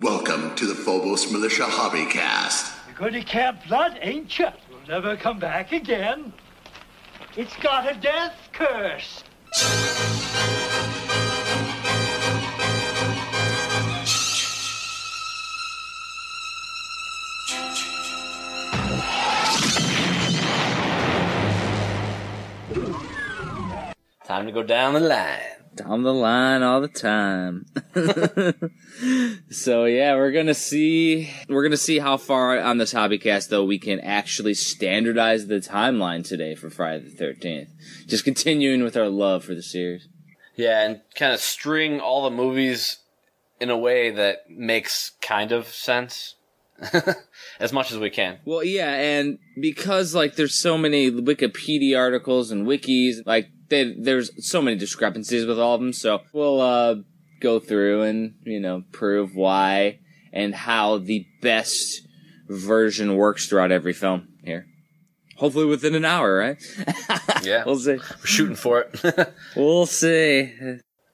Welcome to the Phobos Militia Hobbycast. You're going to Camp Blood, ain't you? You'll never come back again. It's got a death curse. Time to go down the line. Down the line all the time. so yeah, we're gonna see we're gonna see how far on this hobbycast though we can actually standardize the timeline today for Friday the Thirteenth. Just continuing with our love for the series. Yeah, and kind of string all the movies in a way that makes kind of sense. as much as we can. Well, yeah, and because like there's so many Wikipedia articles and wikis, like they, there's so many discrepancies with all of them. So we'll uh, go through and you know prove why and how the best version works throughout every film here. Hopefully within an hour, right? Yeah. we'll see. We're shooting for it. We'll see.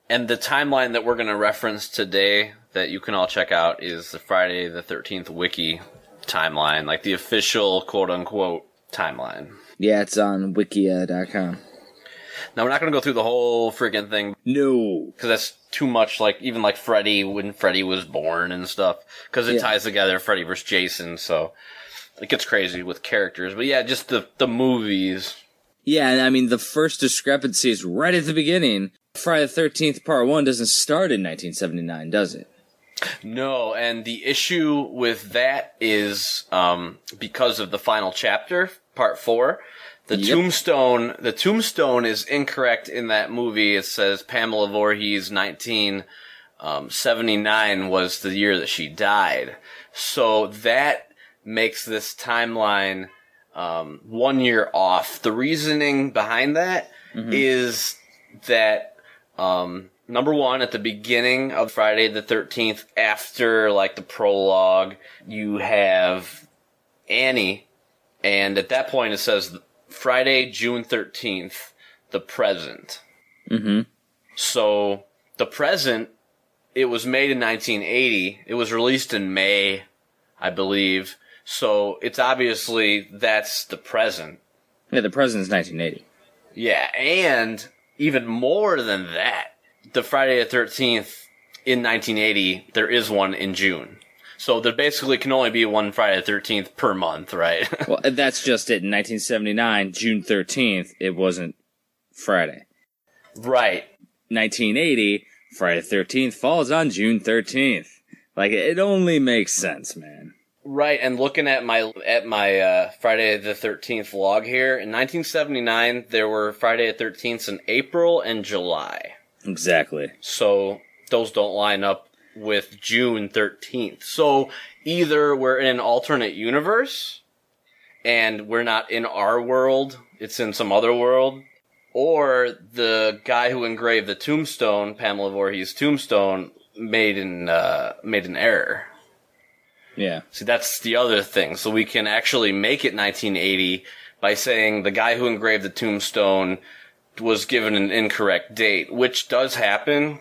and the timeline that we're going to reference today that you can all check out is the Friday the 13th wiki timeline, like the official quote unquote timeline. Yeah, it's on wikia.com. Now, we're not going to go through the whole freaking thing No. because that's too much like even like Freddy when Freddy was born and stuff because it Yeah. ties together Freddy versus Jason so it gets crazy with characters but yeah just the the movies Yeah, and I mean the first discrepancy is right at the beginning. Friday the Thirteenth Part One doesn't start in 1979, does it? no and the issue with that is um because of the final chapter part 4 the Yep. tombstone the tombstone is incorrect in that movie it says Pamela Voorhees 1979 was the year that she died so that makes this timeline um, one year off. The reasoning behind that is that um, number one, at the beginning of Friday the Thirteenth, after like the prologue, you have Annie, and at that point it says Friday, June thirteenth, the present. Mm-hmm. So the present, it was made in 1980. It was released in May, I believe. So it's obviously that's the present. Yeah, the present is 1980. Yeah, and even more than that, the Friday the 13th in 1980, there is one in June. So there basically can only be one Friday the 13th per month, right? Well, that's just it. In 1979, June 13th, it wasn't Friday. right. 1980, Friday the 13th falls on June 13th. Like it only makes sense, man. Right, and looking at my at my uh, Friday the Thirteenth log here, in 1979 there were Friday the Thirteenths in April and July, Exactly. so those don't line up with June 13th. So either we're in an alternate universe, and we're not in our world; it's in some other world, or the guy who engraved the tombstone, Pamela Voorhees' tombstone, made an uh, made an error. Yeah. See, that's the other thing. So we can actually make it 1980 by saying the guy who engraved the tombstone was given an incorrect date, which does happen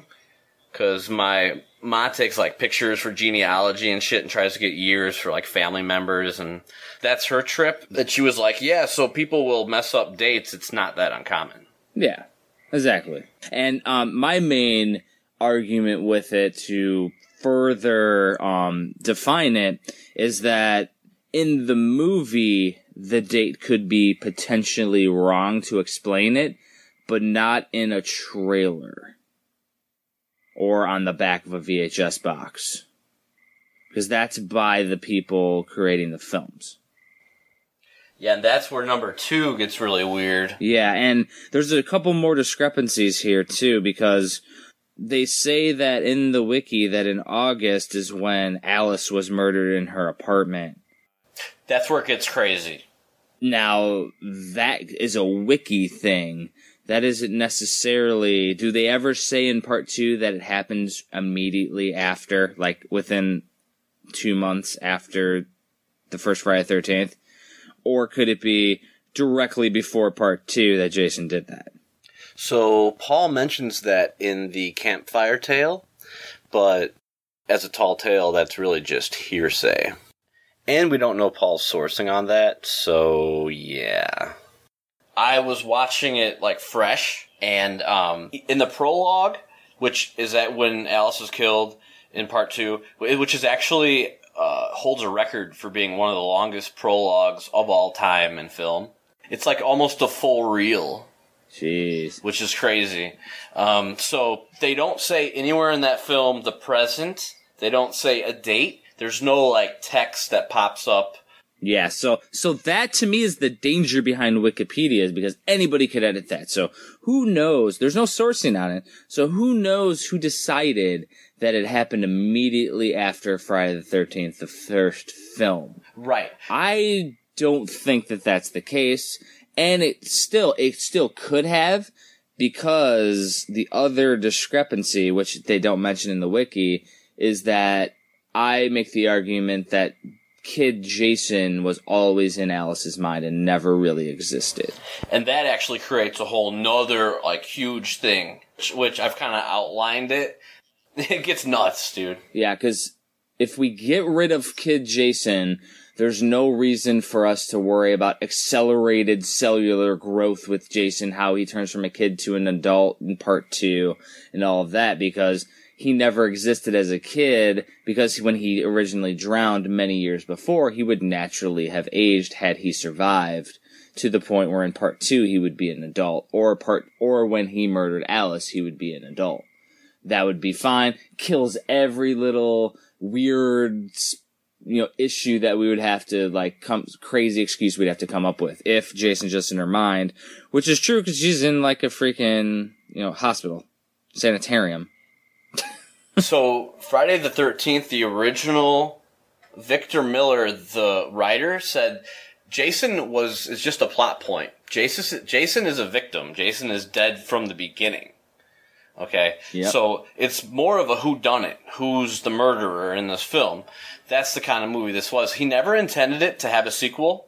because my ma takes like pictures for genealogy and shit and tries to get years for like family members and that's her trip that she was like, yeah, so people will mess up dates. It's not that uncommon. Yeah, exactly. And um, my main argument with it to further um, define it is that in the movie, the date could be potentially wrong to explain it, but not in a trailer or on the back of a VHS box. Because that's by the people creating the films. Yeah, and that's where number two gets really weird. Yeah, and there's a couple more discrepancies here too because they say that in the wiki that in August is when Alice was murdered in her apartment. That's where it gets crazy. Now, that is a wiki thing. That isn't necessarily. Do they ever say in part two that it happens immediately after, like within two months after the first Friday the 13th? Or could it be directly before part two that Jason did that? So Paul mentions that in the campfire tale, but as a tall tale, that's really just hearsay. And we don't know Paul's sourcing on that, so yeah. I was watching it like fresh, and um, in the prologue, which is that when Alice is killed in part two, which is actually uh, holds a record for being one of the longest prologues of all time in film. It's like almost a full reel Jeez. which is crazy. Um, so they don't say anywhere in that film the present. They don't say a date. There's no like text that pops up. Yeah, so so that to me is the danger behind Wikipedia is because anybody could edit that. So who knows? There's no sourcing on it. So who knows who decided that it happened immediately after Friday the 13th, the first film. Right. I don't think that that's the case, and it still it still could have because the other discrepancy, which they don't mention in the wiki, is that I make the argument that kid Jason was always in Alice's mind and never really existed. And that actually creates a whole nother like huge thing, which, which I've kind of outlined it. It gets nuts, dude. Yeah, because if we get rid of kid Jason, there's no reason for us to worry about accelerated cellular growth with Jason, how he turns from a kid to an adult in part two, and all of that, because he never existed as a kid, because when he originally drowned many years before, he would naturally have aged had he survived to the point where in part two he would be an adult, or part, or when he murdered Alice, he would be an adult. That would be fine. Kills every little weird you know issue that we would have to like come crazy excuse we'd have to come up with if Jason's just in her mind, which is true because she's in like a freaking you know hospital, sanitarium. So Friday the Thirteenth, the original Victor Miller, the writer, said Jason was is just a plot point. Jason Jason is a victim. Jason is dead from the beginning. Okay, Yep. so it's more of a who done it, who's the murderer in this film. That's the kind of movie this was. He never intended it to have a sequel,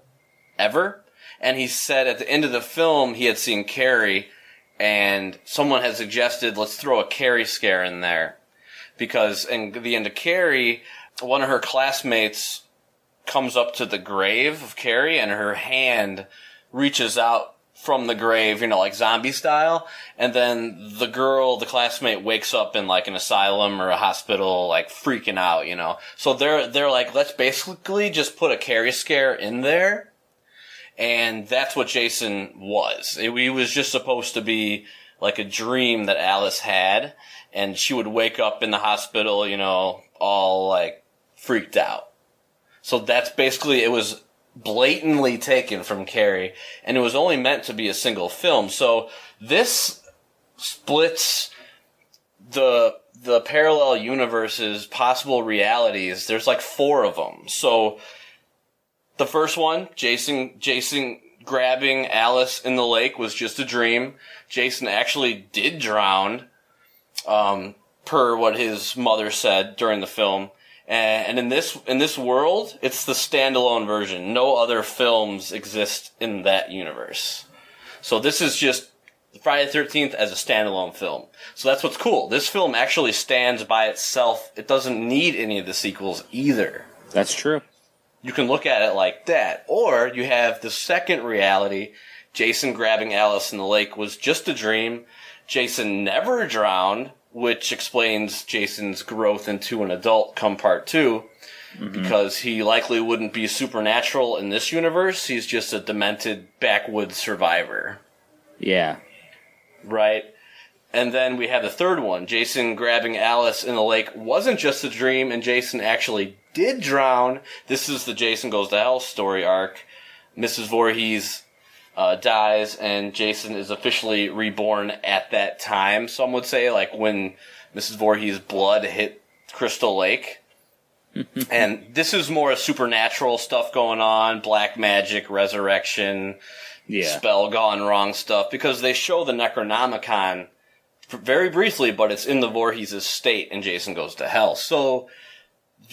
ever. And he said at the end of the film he had seen Carrie, and someone had suggested let's throw a Carrie scare in there, because in the end of Carrie, one of her classmates comes up to the grave of Carrie, and her hand reaches out from the grave, you know, like zombie style. And then the girl, the classmate wakes up in like an asylum or a hospital, like freaking out, you know. So they're, they're like, let's basically just put a Carrie scare in there. And that's what Jason was. It, he was just supposed to be like a dream that Alice had. And she would wake up in the hospital, you know, all like freaked out. So that's basically, it was blatantly taken from Carrie, and it was only meant to be a single film. So this splits the the parallel universes, possible realities. There's like four of them. So the first one, Jason Jason grabbing Alice in the lake was just a dream. Jason actually did drown, um, per what his mother said during the film. And in this in this world, it's the standalone version. No other films exist in that universe. So this is just Friday the Thirteenth as a standalone film. So that's what's cool. This film actually stands by itself. It doesn't need any of the sequels either. That's true. You can look at it like that. Or you have the second reality. Jason grabbing Alice in the lake was just a dream. Jason never drowned, which explains Jason's growth into an adult come part 2 mm-hmm. Because he likely wouldn't be supernatural in this universe. He's just a demented backwoods survivor. Yeah. Right? And then we have the third one. Jason grabbing Alice in the lake wasn't just a dream, and Jason actually did drown. This is the Jason Goes to Hell story arc. Mrs. Voorhees uh, dies, and Jason is officially reborn at that time. Some would say, like, when Mrs. Voorhees' blood hit Crystal Lake. and this is more supernatural stuff going on black magic, resurrection, Yeah. spell gone wrong stuff because they show the Necronomicon very briefly, but it's in the Voorhees' state and Jason goes to hell. So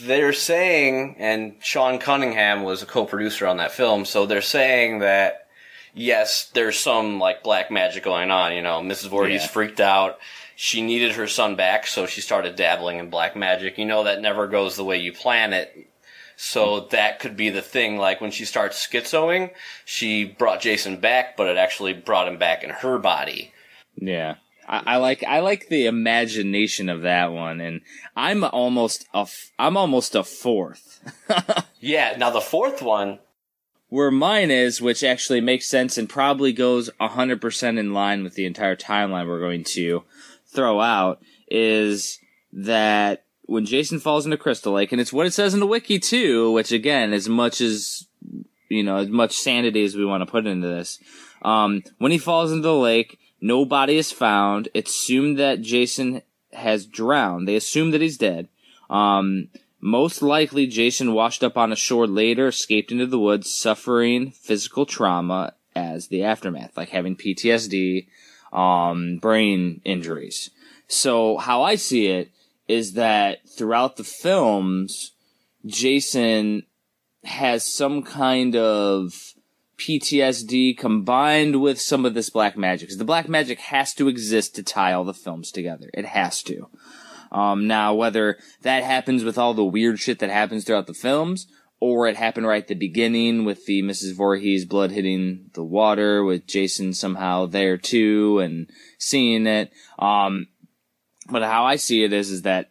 they're saying, and Sean Cunningham was a co-producer on that film, so they're saying that yes, there's some like black magic going on. You know, Mrs. Voorhees Yeah. freaked out. she needed her son back, so she started dabbling in black magic. You know that never goes the way you plan it. So that could be the thing. Like when she starts schizoing, she brought Jason back, but it actually brought him back in her body. Yeah. I, I like I like the imagination of that one, and I'm almost a f- I'm almost a fourth. Yeah. Now the fourth one, Where mine is, which actually makes sense and probably goes 100% in line with the entire timeline we're going to throw out, is that when Jason falls into Crystal Lake, and it's what it says in the wiki too, which again, as much as, you know, as much sanity as we want to put into this, um, when he falls into the lake, no body is found. It's assumed that Jason has drowned. They assume that he's dead. Um, most likely, Jason washed up on a shore later, escaped into the woods, suffering physical trauma as the aftermath, like having PTSD, um, brain injuries. So, how I see it is that throughout the films, Jason has some kind of PTSD combined with some of this black magic. 'Cause the black magic has to exist to tie all the films together. It has to. Um, now, whether that happens with all the weird shit that happens throughout the films, or it happened right at the beginning with the Mrs. Voorhees blood hitting the water, with Jason somehow there too and seeing it. Um, but how I see it is, is that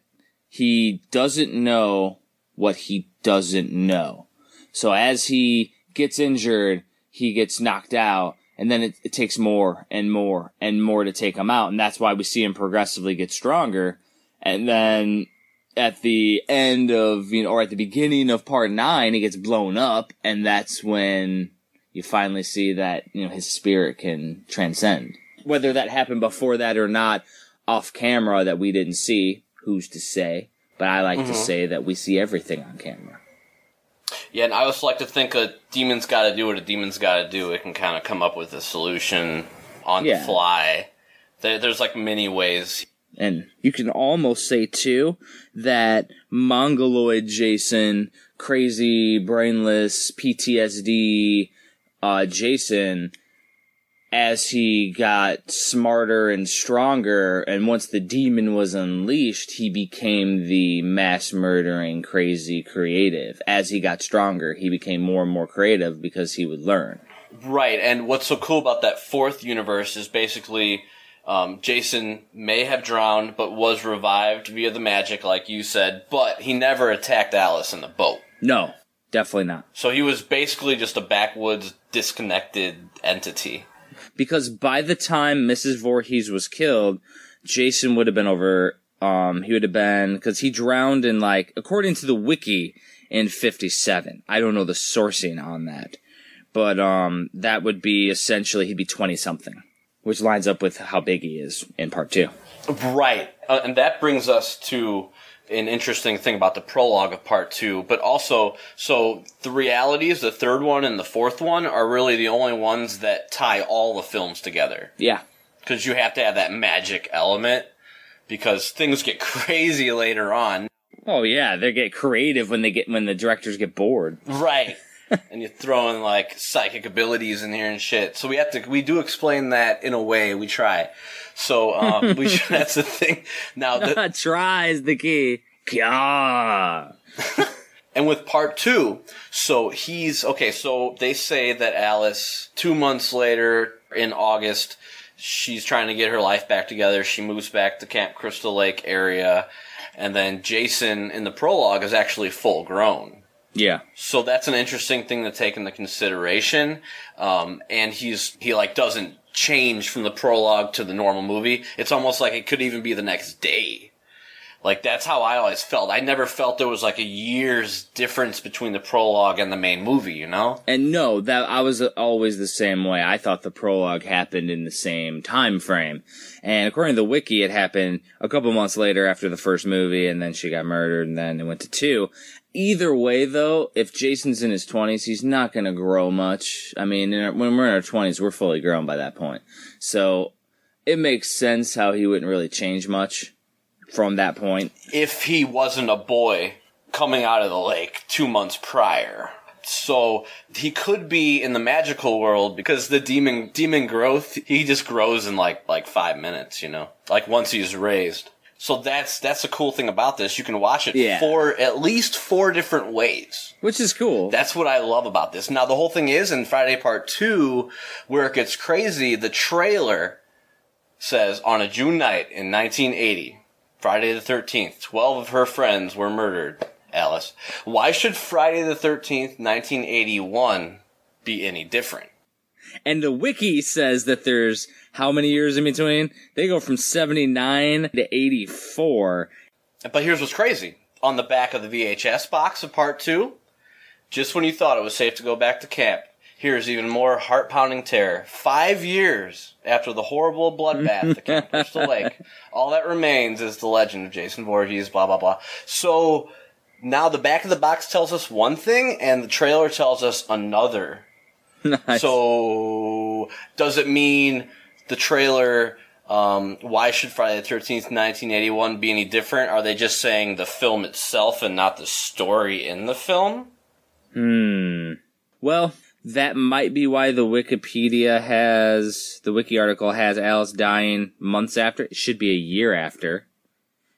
he doesn't know what he doesn't know. So as he gets injured, he gets knocked out, and then it, it takes more and more and more to take him out, and that's why we see him progressively get stronger. And then at the end of you know, or at the beginning of part nine, he gets blown up, and that's when you finally see that you know his spirit can transcend. Whether that happened before that or not, off camera that we didn't see, who's to say? But I like to mm-hmm. say that we see everything on camera. yeah, and I also like to think a demon's got to do what a demon's got to do. It can kind of come up with a solution on Yeah. the fly. There's like many ways. And you can almost say too that Mongoloid Jason, crazy, brainless, PTSD, uh, Jason, as he got smarter and stronger, and once the demon was unleashed, he became the mass murdering, crazy creative. As he got stronger, he became more and more creative because he would learn. Right, and what's so cool about that fourth universe is basically um, Jason may have drowned, but was revived via the magic, like you said, but he never attacked Alice in the boat. No, definitely not. So he was basically just a backwoods, disconnected entity. because by the time Mrs. Voorhees was killed, Jason would have been over. Um, he would have been because he drowned in like according to the wiki in '57. I don't know the sourcing on that, but um, that would be essentially he'd be twenty something, which lines up with how big he is in part two. Right, uh, and that brings us to an interesting thing about the prologue of part two, but also, so the realities, the third one and the fourth one, are really the only ones that tie all the films together. Yeah, because you have to have that magic element because things get crazy later on. oh yeah, they get creative when they get when the directors get bored. Right. And you're throwing like psychic abilities in here and shit. So we have to, we do explain that in a way. We try. So, um, we, that's the thing. Now, the, Try is the key. Yeah. and with part two, so he's, okay, so they say that Alice, two months later in August, she's trying to get her life back together. She moves back to Camp Crystal Lake area. And then Jason in the prologue is actually full grown. Yeah. So that's an interesting thing to take into consideration. Um, and he's he like doesn't change from the prologue to the normal movie. It's almost like it could even be the next day. Like that's how I always felt. I never felt there was like a year's difference between the prologue and the main movie. You know? And no, that I was always the same way. I thought the prologue happened in the same time frame. And according to the wiki, it happened a couple months later after the first movie, and then she got murdered, and then it went to two. Either way, though, if Jason's in his 20s, he's not going to grow much. I mean, our, when we're in our 20s, we're fully grown by that point. So it makes sense how he wouldn't really change much from that point. If he wasn't a boy coming out of the lake two months prior. So he could be in the magical world because the demon demon growth he just grows in like like five minutes, you know, like once he's raised. So that's that's the cool thing about this. You can watch it Yeah. four at least four different ways. Which is cool. That's what I love about this. Now the whole thing is in Friday Part Two, where it gets crazy. The trailer says on a June night in 1980, Friday the 13th, 12 of her friends were murdered. Alice, why should Friday the 13th, 1981 be any different? And the wiki says that there's how many years in between? They go from 79 to 84. But here's what's crazy. On the back of the VHS box of part two, just when you thought it was safe to go back to camp, here's even more heart pounding terror. Five years after the horrible bloodbath at Camp Crystal Lake, all that remains is the legend of Jason Voorhees, blah, blah, blah. So now the back of the box tells us one thing, and the trailer tells us another. Nice. So does it mean the trailer? Um, why should Friday the Thirteenth, nineteen eighty one, be any different? Are they just saying the film itself and not the story in the film? Hmm. Well, that might be why the Wikipedia has the wiki article has Alice dying months after. It should be a year after,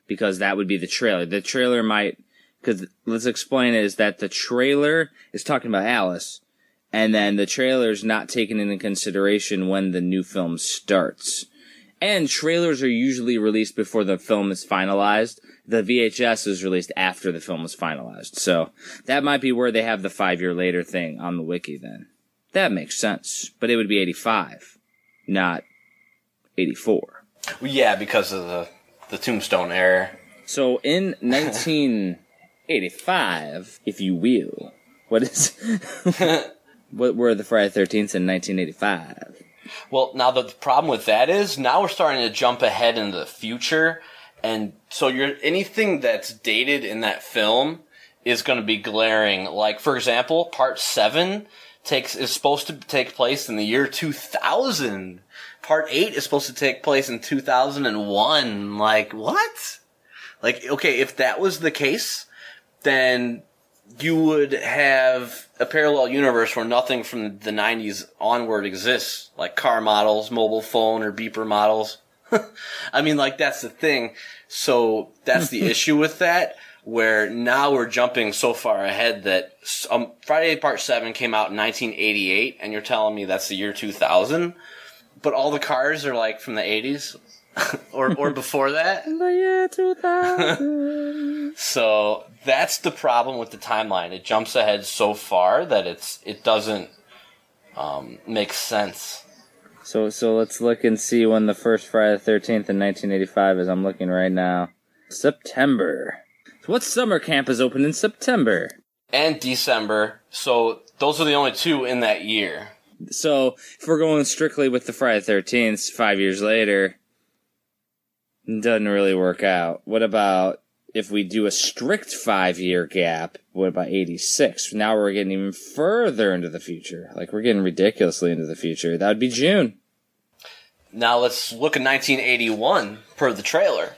because that would be the trailer. The trailer might because let's explain it is that the trailer is talking about Alice, and then the trailer is not taken into consideration when the new film starts. And trailers are usually released before the film is finalized. The VHS is released after the film is finalized. So that might be where they have the five year later thing on the wiki then. That makes sense. But it would be 85, not 84. Well, yeah, because of the the Tombstone error. So in 1985, if you will, what is, what were the Friday 13th in 1985? Well, now the problem with that is now we're starting to jump ahead into the future, and so you're anything that's dated in that film is going to be glaring. Like for example, Part Seven takes is supposed to take place in the year 2000. Part Eight is supposed to take place in 2001. Like what? Like okay, if that was the case, then you would have a parallel universe where nothing from the 90s onward exists, like car models, mobile phone, or beeper models. I mean, like, that's the thing. So, that's the issue with that, where now we're jumping so far ahead that um, Friday Part 7 came out in 1988, and you're telling me that's the year 2000? But all the cars are, like, from the 80s? or, or before that? The year 2000. So that's the problem with the timeline. It jumps ahead so far that it's it doesn't um, make sense. so, so let's look and see when the first Friday the 13th in 1985 is. I'm looking right now. September. So what summer camp is open in September? And December. So those are the only two in that year. So if we're going strictly with the Friday the 13th, five years later, doesn't really work out. What about if we do a strict five year gap? What about 86? Now we're getting even further into the future. Like we're getting ridiculously into the future. That would be June. Now let's look at 1981 per the trailer.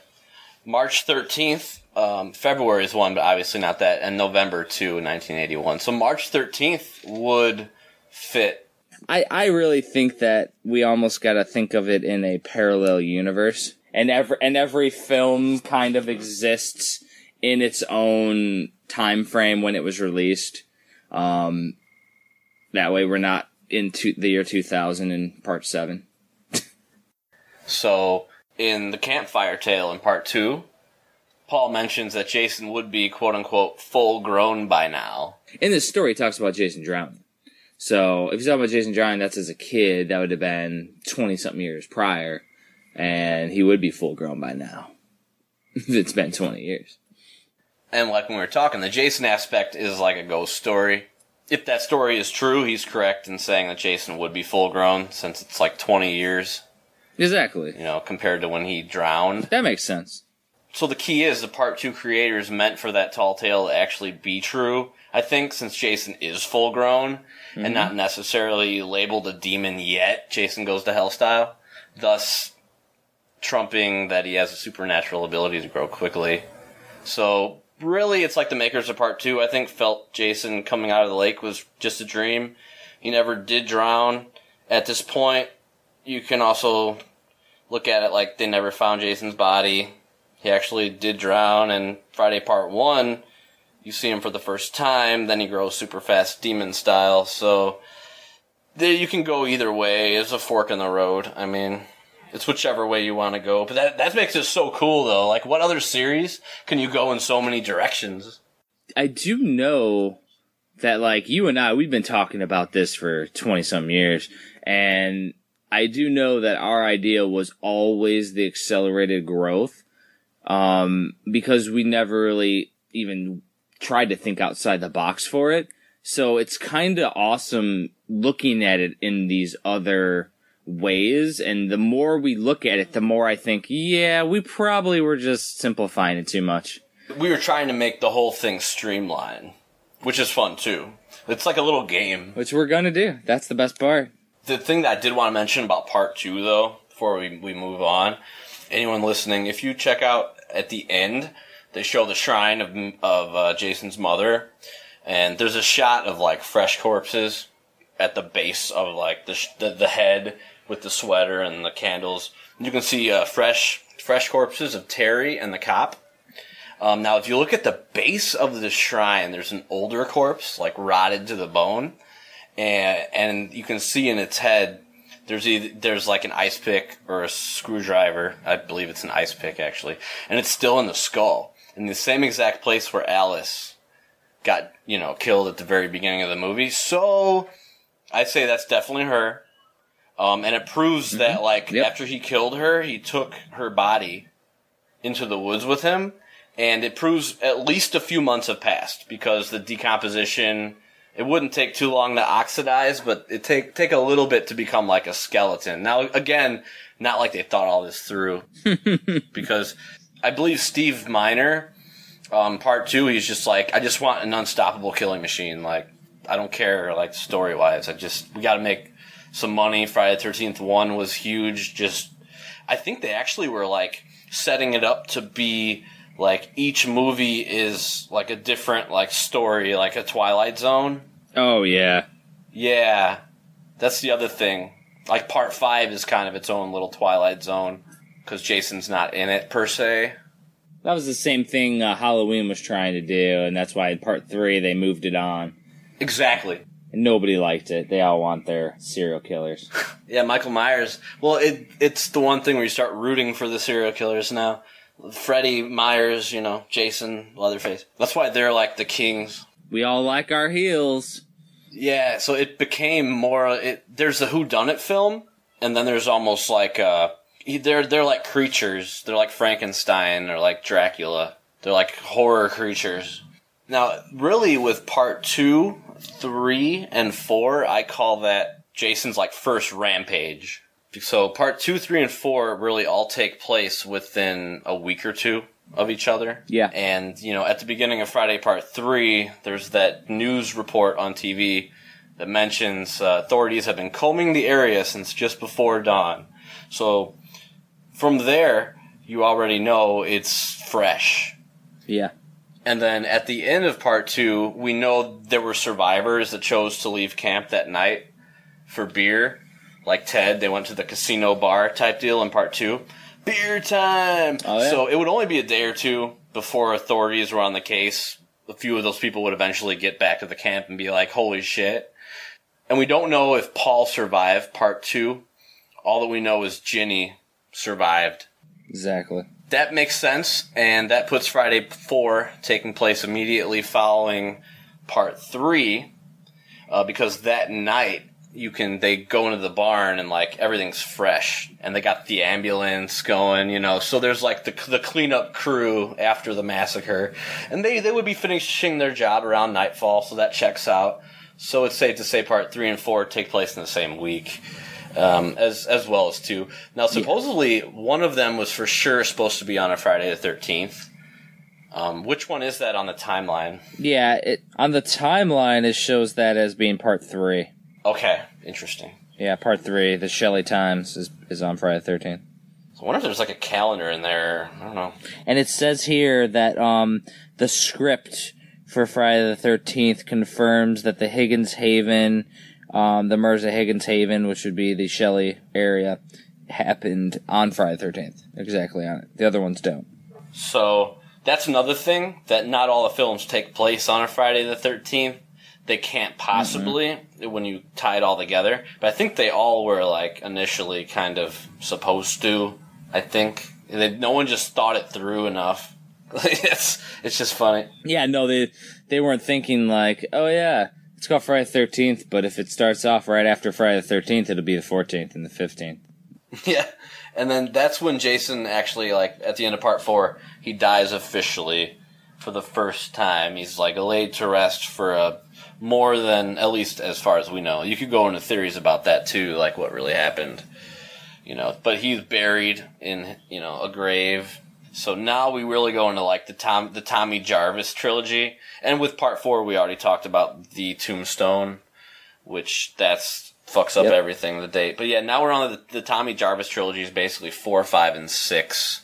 March 13th, um, February is one, but obviously not that, and November 2, 1981. So March 13th would fit. I, I really think that we almost got to think of it in a parallel universe, and every and every film kind of exists in its own time frame when it was released. Um, that way, we're not into the year two thousand in part seven. So in the campfire tale in part two, Paul mentions that Jason would be quote unquote full grown by now. In this story, he talks about Jason drowning. So if you talk about Jason drowning, that's as a kid. That would have been twenty something years prior, and he would be full grown by now. it's been twenty years. And like when we were talking, the Jason aspect is like a ghost story. If that story is true, he's correct in saying that Jason would be full grown since it's like 20 years, Exactly. you know, compared to when he drowned. That makes sense. So the key is the part two creators meant for that tall tale to actually be true. I think since Jason is full grown and mm-hmm. not necessarily labeled a demon yet, Jason goes to hell style, thus trumping that he has a supernatural ability to grow quickly. So really, it's like the makers of part two. I think felt Jason coming out of the lake was just a dream. He never did drown. At this point, you can also look at it like they never found Jason's body. He actually did drown, and Friday Part One, you see him for the first time. Then he grows super fast, demon style. So you can go either way. It's a fork in the road. I mean, it's whichever way you want to go. But that that makes it so cool, though. Like, what other series can you go in so many directions? I do know that like you and I, we've been talking about this for 20 some years. And I do know that our idea was always the accelerated growth. Um, because we never really even tried to think outside the box for it. So it's kind of awesome looking at it in these other ways. And the more we look at it, the more I think, yeah, we probably were just simplifying it too much. We were trying to make the whole thing streamline, which is fun too. It's like a little game. Which we're gonna do. That's the best part. The thing that I did want to mention about part two, though, before we, we move on, anyone listening, if you check out at the end, they show the shrine of of uh, Jason's mother, and there's a shot of like fresh corpses at the base of like the sh- the, the head with the sweater and the candles. You can see uh, fresh fresh corpses of Terry and the cop. Um, now, if you look at the base of the shrine, there's an older corpse, like rotted to the bone, and and you can see in its head there's either there's like an ice pick or a screwdriver. I believe it's an ice pick actually, and it's still in the skull, in the same exact place where Alice got you know killed at the very beginning of the movie. So I'd say that's definitely her. Um, and it proves that like Yep. after he killed her, he took her body into the woods with him, and it proves at least a few months have passed because the decomposition. It wouldn't take too long to oxidize, but it take take a little bit to become like a skeleton. Now, again, not like they thought all this through, because I believe Steve Miner, um, part two, he's just like, I just want an unstoppable killing machine. Like, I don't care, like story wise. I just we got to make some money. Friday the Thirteenth One was huge. Just, I think they actually were like setting it up to be like each movie is like a different like story, like a Twilight Zone. Oh yeah. Yeah, that's the other thing. Like part five is kind of its own little Twilight Zone because Jason's not in it per se. That was the same thing uh, Halloween was trying to do, and that's why in part three they moved it on. Exactly. And nobody liked it. They all want their serial killers. Yeah, Michael Myers. Well, it it's the one thing where you start rooting for the serial killers now. Freddy Myers, you know, Jason, Leatherface. That's why they're like the kings. We all like our heels. Yeah, so it became more. It, there's the Who Done It film, and then there's almost like uh, they're they're like creatures. They're like Frankenstein or like Dracula. They're like horror creatures. Now, really, with part two, three, and four, I call that Jason's like first rampage. So part two, three, and four really all take place within a week or two of each other. Yeah. And, you know, at the beginning of Friday part three, there's that news report on TV that mentions uh, authorities have been combing the area since just before dawn. So from there, you already know it's fresh. Yeah. And then at the end of part two, we know there were survivors that chose to leave camp that night for beer. Like Ted, they went to the casino bar type deal in part two. Beer time! Oh, yeah. So it would only be a day or two before authorities were on the case. A few of those people would eventually get back to the camp and be like, holy shit. And we don't know if Paul survived part two. All that we know is Ginny survived Exactly. that makes sense, and that puts Friday 4 taking place immediately following part 3, uh, because that night you can they go into the barn and like everything's fresh, and they got the ambulance going, you know. So there's like the the cleanup crew after the massacre, and they they would be finishing their job around nightfall, so that checks out. So it's safe to say part three and four take place in the same week um, as as well as two. Now, supposedly one of them was for sure supposed to be on a Friday the Thirteenth. Um, which one is that on the timeline? Yeah. It on the timeline it shows that as being part three. Okay, interesting. Yeah, part three. The Shelley Times is is on Friday the Thirteenth. So I wonder if there's like a calendar in there. I don't know. And it says here that um the script for Friday the Thirteenth confirms that the Higgins Haven, um, the Mirza Higgins Haven, which would be the Shelley area, happened on Friday the Thirteenth. Exactly on it. The other ones don't. So that's another thing that not all the films take place on a Friday the 13th. They can't possibly when you tie it all together. But I think they all were like initially kind of supposed to. I think they, no one just thought it through enough. it's it's just funny. Yeah, no, they they weren't thinking like, oh yeah, it's called Friday the Thirteenth, but if it starts off right after Friday the Thirteenth, it'll be the fourteenth and the fifteenth. Yeah. And then that's when Jason actually like at the end of part 4, he dies officially for the first time. He's like laid to rest for a more than at least as far as we know. You could go into theories about that too, like what really happened. You know, but he's buried in, you know, a grave. So now we really go into like the Tom the Tommy Jarvis trilogy. And with part 4 we already talked about the tombstone, which that's fucks up Yep. everything the date. But yeah, now we're on the, the Tommy Jarvis trilogy is basically 4, 5 and 6.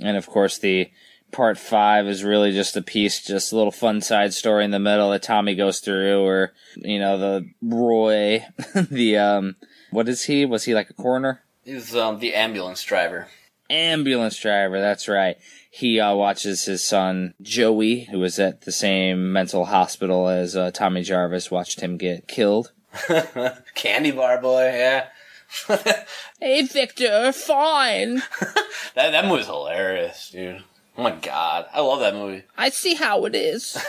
And of course, the part five is really just a piece, just a little fun side story in the middle that Tommy goes through, or you know, the Roy, the um, what is he? Was he like a coroner? He's um, the ambulance driver. Ambulance driver. That's right. He uh, watches his son Joey, who was at the same mental hospital as uh, Tommy Jarvis, watched him get killed. Candy bar boy, yeah. Hey, Victor, fine. That that movie's hilarious, dude. Oh my god, I love that movie. I see how it is.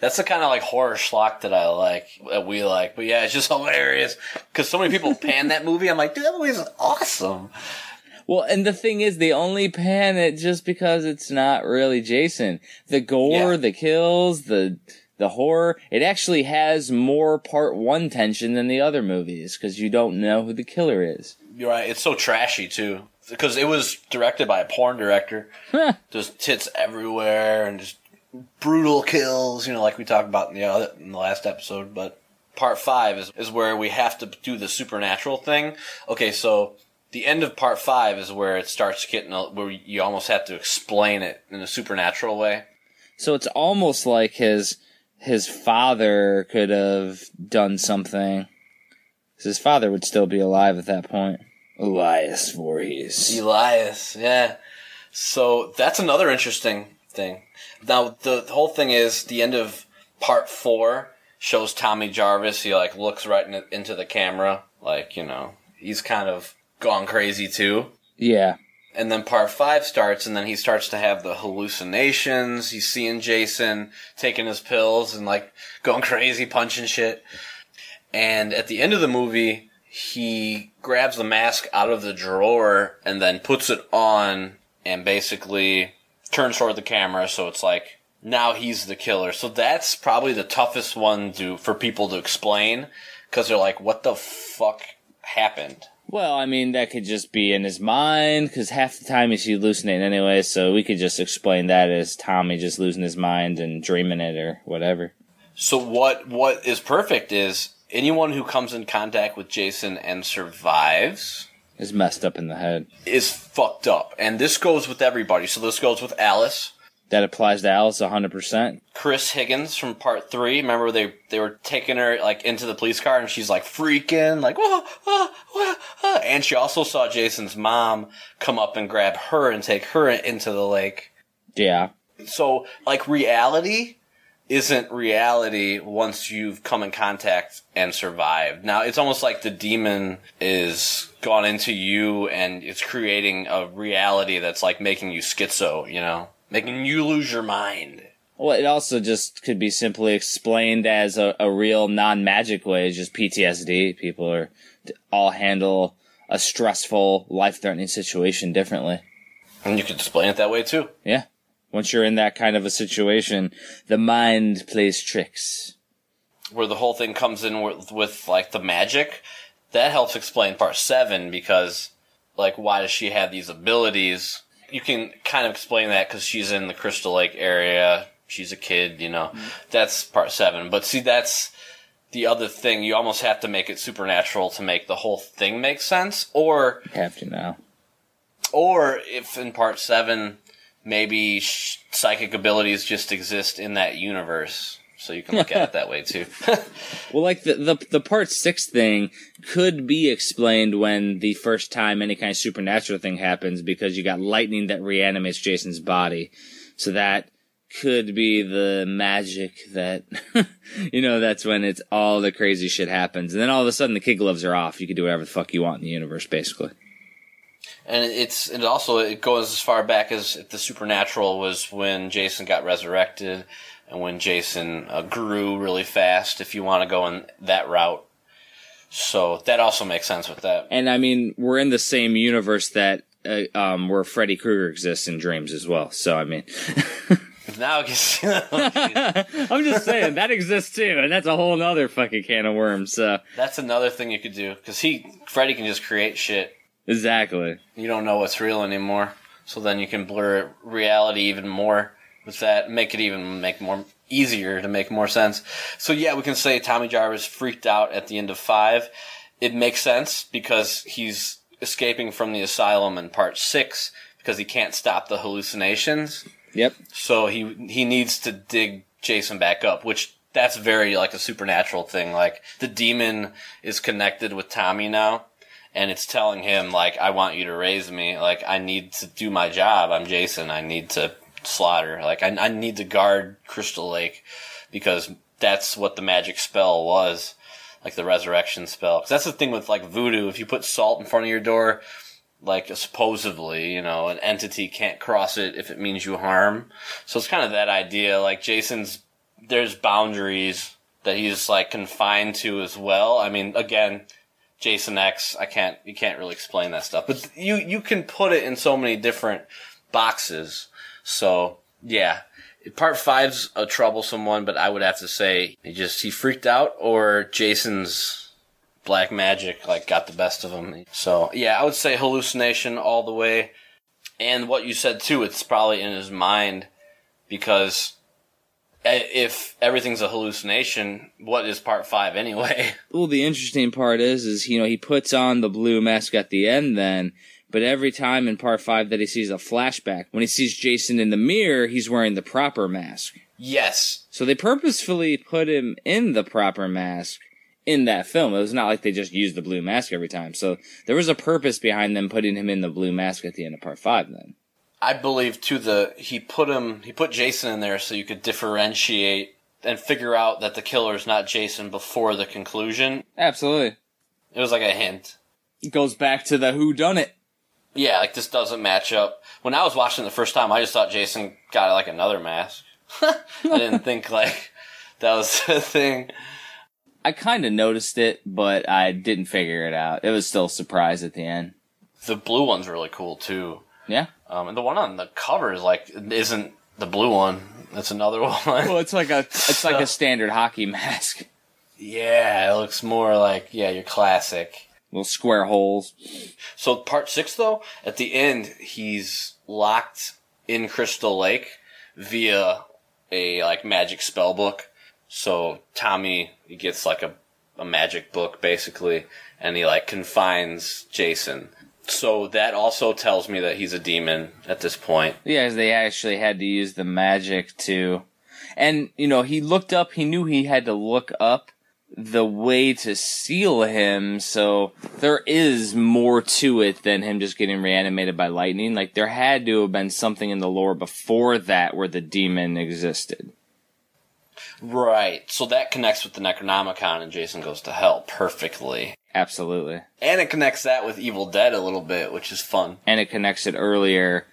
That's the kind of like horror schlock that I like, that we like. But yeah, it's just hilarious because so many people pan that movie. I'm like, dude, that movie's awesome. Well, and the thing is, they only pan it just because it's not really Jason. The gore, Yeah. the kills, the the horror, it actually has more part one tension than the other movies because you don't know who the killer is. You're right. It's so trashy too because it was directed by a porn director. just tits everywhere and just brutal kills. You know, like we talked about in the other in the last episode. But part five is is where we have to do the supernatural thing. Okay, so the end of part five is where it starts getting a- where you almost have to explain it in a supernatural way. So it's almost like his his father could have done something. His father would still be alive at that point. Elias Voorhees. Elias, yeah. So that's another interesting thing. Now the, the whole thing is the end of part four shows Tommy Jarvis. He like looks right in, into the camera, like you know he's kind of gone crazy too. Yeah. And then part five starts, and then he starts to have the hallucinations. He's seeing Jason taking his pills and like going crazy, punching shit. And at the end of the movie, he grabs the mask out of the drawer and then puts it on and basically turns toward the camera. So it's like now he's the killer. So that's probably the toughest one to for people to explain because they're like, "What the fuck happened?" Well, I mean, that could just be in his mind, because half the time he's hallucinating anyway, so we could just explain that as Tommy just losing his mind and dreaming it or whatever. So what what is perfect is anyone who comes in contact with Jason and survives Is messed up in the head. is fucked up. And this goes with everybody. So this goes with Alice, That applies to Alice 100%. Chris Higgins from part three. Remember they they were taking her like into the police car and she's like freaking like whoa, whoa, whoa, whoa. and she also saw Jason's mom come up and grab her and take her into the lake. Yeah. So like reality isn't reality once you've come in contact and survived. Now it's almost like the demon is gone into you and it's creating a reality that's like making you schizo, you know? Making you lose your mind. Well, it also just could be simply explained as a, a real non magic way, it's just PTSD. People are all handle a stressful, life threatening situation differently. And you could explain it that way too. Yeah. Once you're in that kind of a situation, the mind plays tricks. Where the whole thing comes in with, with like the magic. That helps explain part seven because like why does she have these abilities? You can kind of explain that because she's in the Crystal Lake area. She's a kid, you know. Mm-hmm. That's part seven. But see, that's the other thing. You almost have to make it supernatural to make the whole thing make sense. Or You have to now. or if in part seven, maybe sh- psychic abilities just exist in that universe. So you can look at it that way too. Well, like the, the the part six thing could be explained when the first time any kind of supernatural thing happens because you got lightning that reanimates Jason's body, so that could be the magic that you know that's when it's all the crazy shit happens, and then all of a sudden the kid gloves are off. You can do whatever the fuck you want in the universe, basically. and it's it also it goes as far back as the supernatural was when Jason got resurrected and when Jason uh, grew really fast. If you want to go in that route, so that also makes sense with that. And I mean, we're in the same universe that uh, um, where Freddy Krueger exists in dreams as well. So I mean. Now, gets- oh. I'm just saying that exists too, and that's a whole other fucking can of worms. So that's another thing you could do because he Freddy can just create shit. exactly. You don't know what's real anymore, so then you can blur reality even more with that, make it even make more easier to make more sense. So yeah, we can say Tommy Jarvis freaked out at the end of five. It makes sense because he's escaping from the asylum in part six because he can't stop the hallucinations. Yep. So he he needs to dig Jason back up, which that's very like a supernatural thing. Like the demon is connected with Tommy now, and it's telling him like, "I want you to raise me. Like I need to do my job. I'm Jason. I need to slaughter. Like I, I need to guard Crystal Lake because that's what the magic spell was." Like the resurrection spell, because that's the thing with like voodoo. If you put salt in front of your door, like supposedly, you know, an entity can't cross it if it means you harm. So it's kind of that idea. Like Jason's, there's boundaries that he's like confined to as well. I mean, again, Jason X, I can't, you can't really explain that stuff, but you, you can put it in so many different boxes. So yeah, part five's a troublesome one, but I would have to say he just, he freaked out or Jason's black magic like got the best of him. So yeah, I would say hallucination all the way. And what you said too, it's probably in his mind because eh, if everything's a hallucination, what is part five anyway? Well, the interesting part is, is you know he puts on the blue mask at the end, then, but every time in part five that he sees a flashback, when he sees Jason in the mirror, he's wearing the proper mask. yes. So they purposefully put him in the proper mask in that film. It was not like they just used the blue mask every time. So there was a purpose behind them putting him in the blue mask at the end of part five. Then. I believe too the he put him he put Jason in there so you could differentiate and figure out that the killer is not Jason before the conclusion. Absolutely. It was like a hint. It goes back to the who done it. Yeah, like this doesn't match up. When I was watching it the first time, I just thought Jason got like another mask. I didn't think like that was a thing. I kind of noticed it, but I didn't figure it out. It was still a surprise at the end. The blue one's really cool too. Yeah. Um, and the one on the cover is like isn't the blue one. That's another one. Well, it's like a it's like a standard hockey mask. yeah, it looks more like yeah your classic. Little square holes. So part six though, at the end he's locked in Crystal Lake via a like magic spell book. So Tommy he gets like a, a magic book basically, and he like confines Jason. So that also tells me that he's a demon at this point. Yeah, 'cause they actually had to use the magic to, and you know he looked up. He knew he had to look up the way to seal him. So there is more to it than him just getting reanimated by lightning. Like there had to have been something in the lore before that where the demon existed. Right. So that connects with the Necronomicon and Jason Goes to Hell perfectly. Absolutely. And it connects that with Evil Dead a little bit, which is fun. And it connects it earlier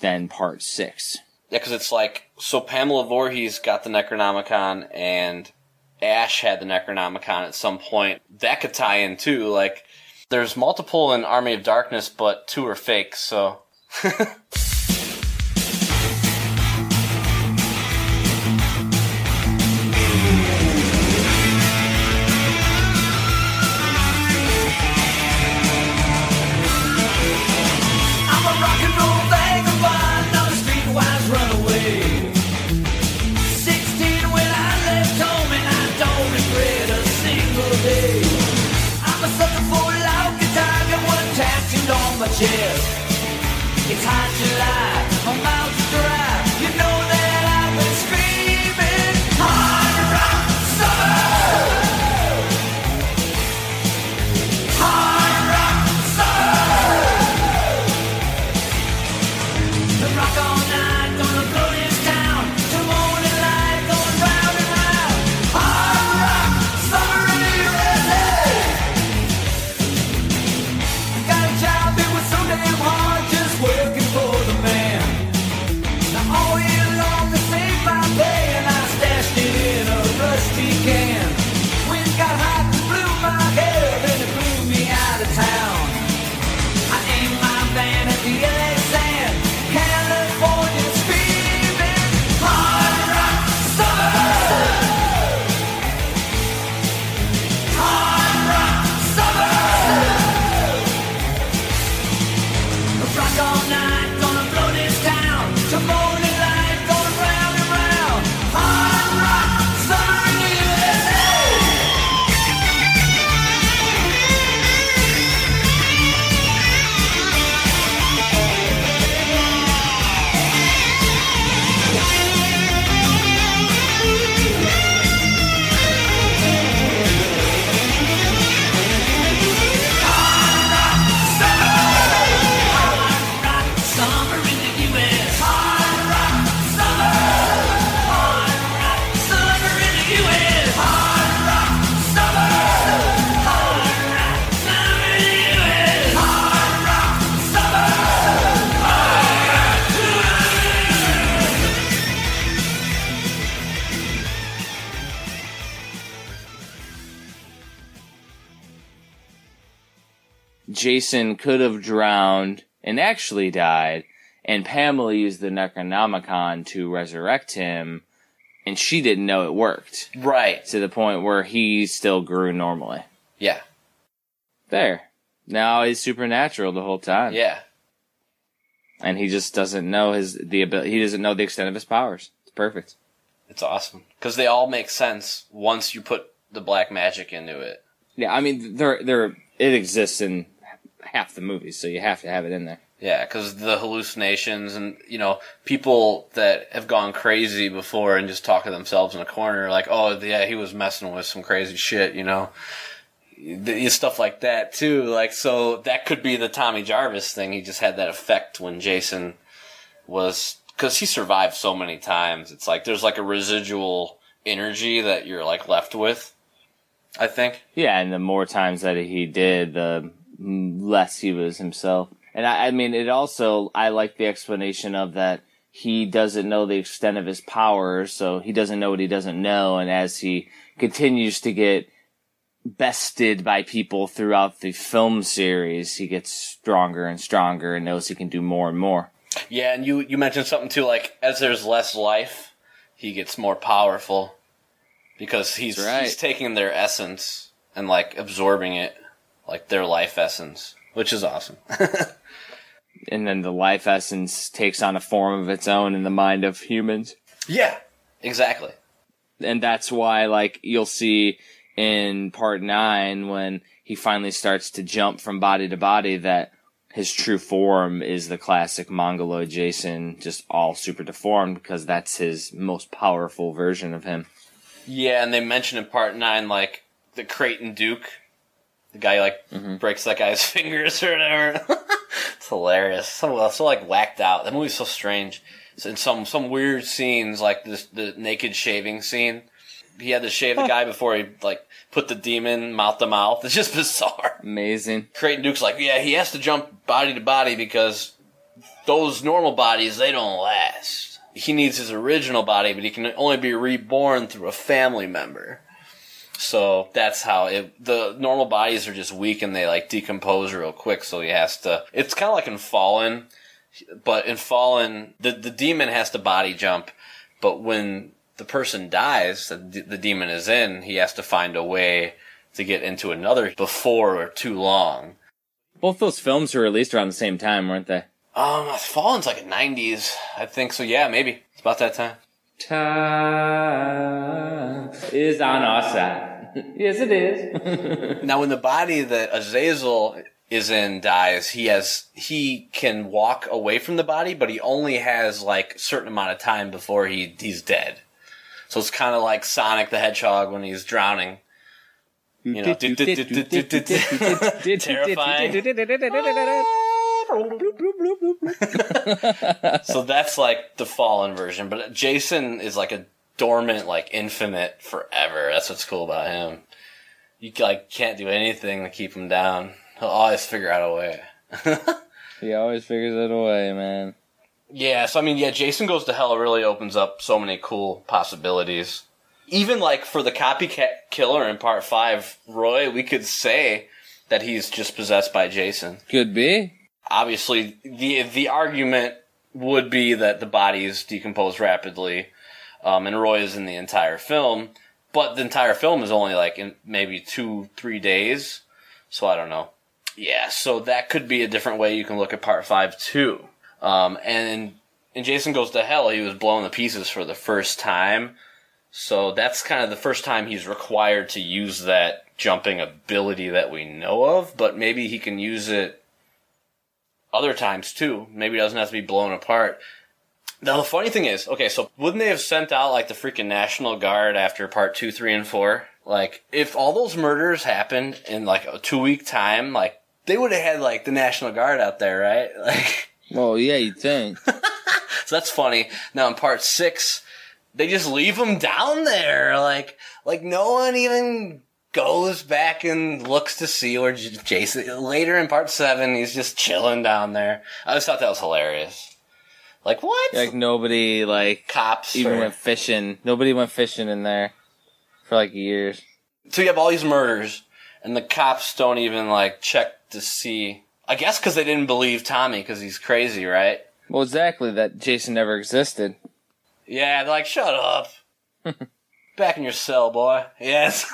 than part six. Yeah, because it's like, so Pamela Voorhees got the Necronomicon and Ash had the Necronomicon at some point. That could tie in too. Like, there's multiple in Army of Darkness, but two are fake, so. July, Jason could have drowned and actually died, and Pamela used the Necronomicon to resurrect him, and she didn't know it worked Right. to the point where he still grew normally. Yeah. There. Now he's supernatural the whole time. Yeah. And he just doesn't know his the ability. He doesn't know the extent of his powers. It's perfect. It's awesome because they all make sense once you put the black magic into it. Yeah, I mean, there, there, it exists in half the movies, so you have to have it in there. Yeah, because the hallucinations and you know people that have gone crazy before and just talk to themselves in a corner, like, oh yeah, he was messing with some crazy shit, you know, stuff like that too. Like, so that could be the Tommy Jarvis thing. He just had that effect when Jason was because he survived so many times. It's like there's like a residual energy that you're like left with. I think. Yeah, and the more times that he did, the less he was himself. And I, I mean, it also, I like the explanation of that he doesn't know the extent of his powers, so he doesn't know what he doesn't know, and as he continues to get bested by people throughout the film series, he gets stronger and stronger and knows he can do more and more. Yeah, and you you mentioned something too, like as there's less life, he gets more powerful because he's right. he's taking their essence and like absorbing it, like their life essence, which is awesome. And then the life essence takes on a form of its own in the mind of humans. yeah, exactly. and that's why like you'll see in part nine when he finally starts to jump from body to body that his true form is the classic mongoloid jason just all super deformed because that's his most powerful version of him Yeah, and they mention in part nine like the Creighton Duke, the guy like mm-hmm. breaks that guy's fingers or whatever. it's hilarious. So uh, so like whacked out. That movie's so strange. It's in some some weird scenes like this the naked shaving scene. He had to shave the guy before he like put the demon mouth to mouth. It's just bizarre. amazing Creighton Duke's like, yeah, he has to jump body to body because those normal bodies they don't last. He needs his original body, but he can only be reborn through a family member. So that's how it. The normal bodies are just weak and they like decompose real quick. So he has to. It's kind of like in Fallen, but in Fallen, the the demon has to body jump, but when the person dies, the, the demon is in. He has to find a way to get into another before or too long. both those films were released around the same time weren't they Um, Fallen's like a '90s, I think. So yeah, maybe it's about that time. time is on our side yes it is Now, when the body that Azazel is in dies, he has he can walk away from the body, but he only has like a certain amount of time before he he's dead. So it's kind of like Sonic the Hedgehog when he's drowning. You know, terrifying. So that's like the fallen version, but Jason is like a dormant, like infinite forever. That's what's cool about him. You like can't do anything to keep him down. He'll always figure out a way. he always figures it away man Yeah, so I mean, yeah, Jason Goes to Hell really opens up so many cool possibilities. Even like for the copycat killer in part five, Roy, we could say that he's just possessed by Jason. could be Obviously, the the argument would be that the bodies decompose rapidly, um, and Roy is in the entire film, but the entire film is only like in maybe two, three days. So I don't know. Yeah, so that could be a different way you can look at part five too. Um, and in Jason Goes to Hell, he was blown to pieces for the first time. So that's kind of the first time he's required to use that jumping ability that we know of, but maybe he can use it other times too. Maybe it doesn't have to be blown apart. Now the funny thing is, okay, so wouldn't they have sent out like the freaking National Guard after part two, three, and four? Like, if all those murders happened in like a two week time, like they would have had like the National Guard out there, right? Like, well yeah you'd think so that's funny. Now in part six, they just leave him down there, like, like no one even goes back and looks to see where Jason. Later in part seven, he's just chilling down there. I just thought that was hilarious. Like what? like nobody like cops. even or- went fishing. Nobody went fishing in there for like years. so you have all these murders, and the cops don't even like check to see. I guess because they didn't believe Tommy because he's crazy, right? Well, exactly. That Jason never existed. Yeah, they're like, shut up. Back in your cell, boy. Yes.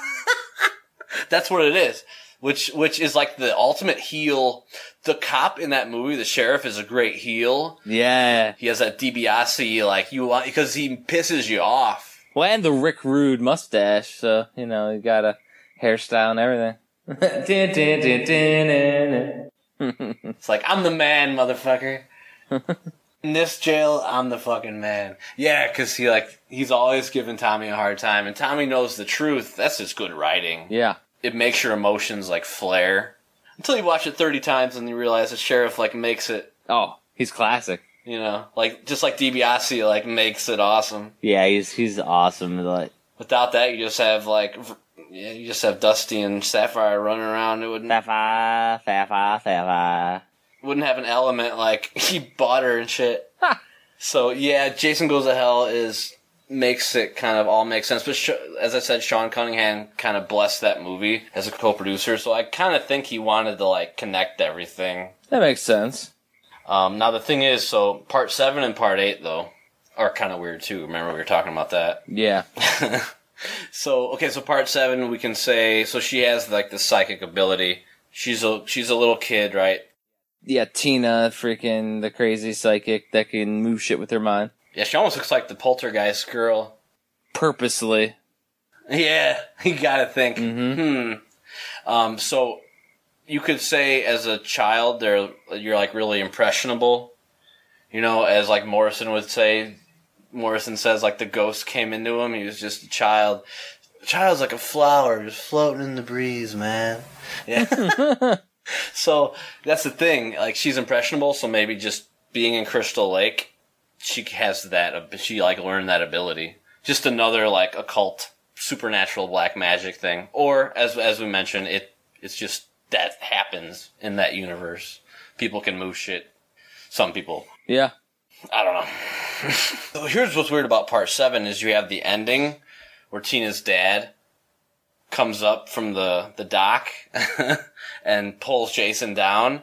That's what it is. Which which is like the ultimate heel. The cop in that movie, the sheriff, is a great heel. Yeah. He has that DiBiase, like you want because he pisses you off. Well, and the Rick Rude mustache. So you know, you got a hairstyle and everything. It's like I'm the man, motherfucker. in this jail, I'm the fucking man. Yeah, because he like he's always giving Tommy a hard time, and Tommy knows the truth. That's just good writing. yeah. It makes your emotions like flare until you watch it thirty times and you realize the sheriff like makes it. Oh, he's classic. You know, like just like DiBiase like makes it awesome. Yeah, he's he's awesome. Like Without that, you just have like. v- Yeah, you just have Dusty and Sapphire running around. It wouldn't sapphire, sapphire, sapphire. wouldn't have an element like he bought her and shit. So yeah, Jason Goes to Hell is makes it kind of all make sense. But sh- as I said, Sean Cunningham kind of blessed that movie as a co-producer. So I kind of think he wanted to like connect everything. That makes sense. Um, now the thing is, so part seven and part eight though are kind of weird too. Remember we were talking about that. Yeah. So okay, so part seven we can say so she has like the psychic ability. She's a she's a little kid, right? Yeah, Tina, freaking the crazy psychic that can move shit with her mind. Yeah, she almost looks like the poltergeist girl. Purposely. Yeah, you gotta think. Mm-hmm. Hmm. Um, so you could say as a child, they're you're like really impressionable. You know, as like Morrison would say. Morrison says like the ghost came into him. He was just a child. A child's like a flower, just floating in the breeze, man. Yeah. so that's the thing. Like she's impressionable. So maybe just being in Crystal Lake, she has that. She like learned that ability. Just another like occult, supernatural black magic thing. Or as as we mentioned, it it's just that happens in that universe. People can move shit. Some people. Yeah. I don't know. so here's what's weird about part seven is you have the ending where Tina's dad comes up from the the dock and pulls Jason down.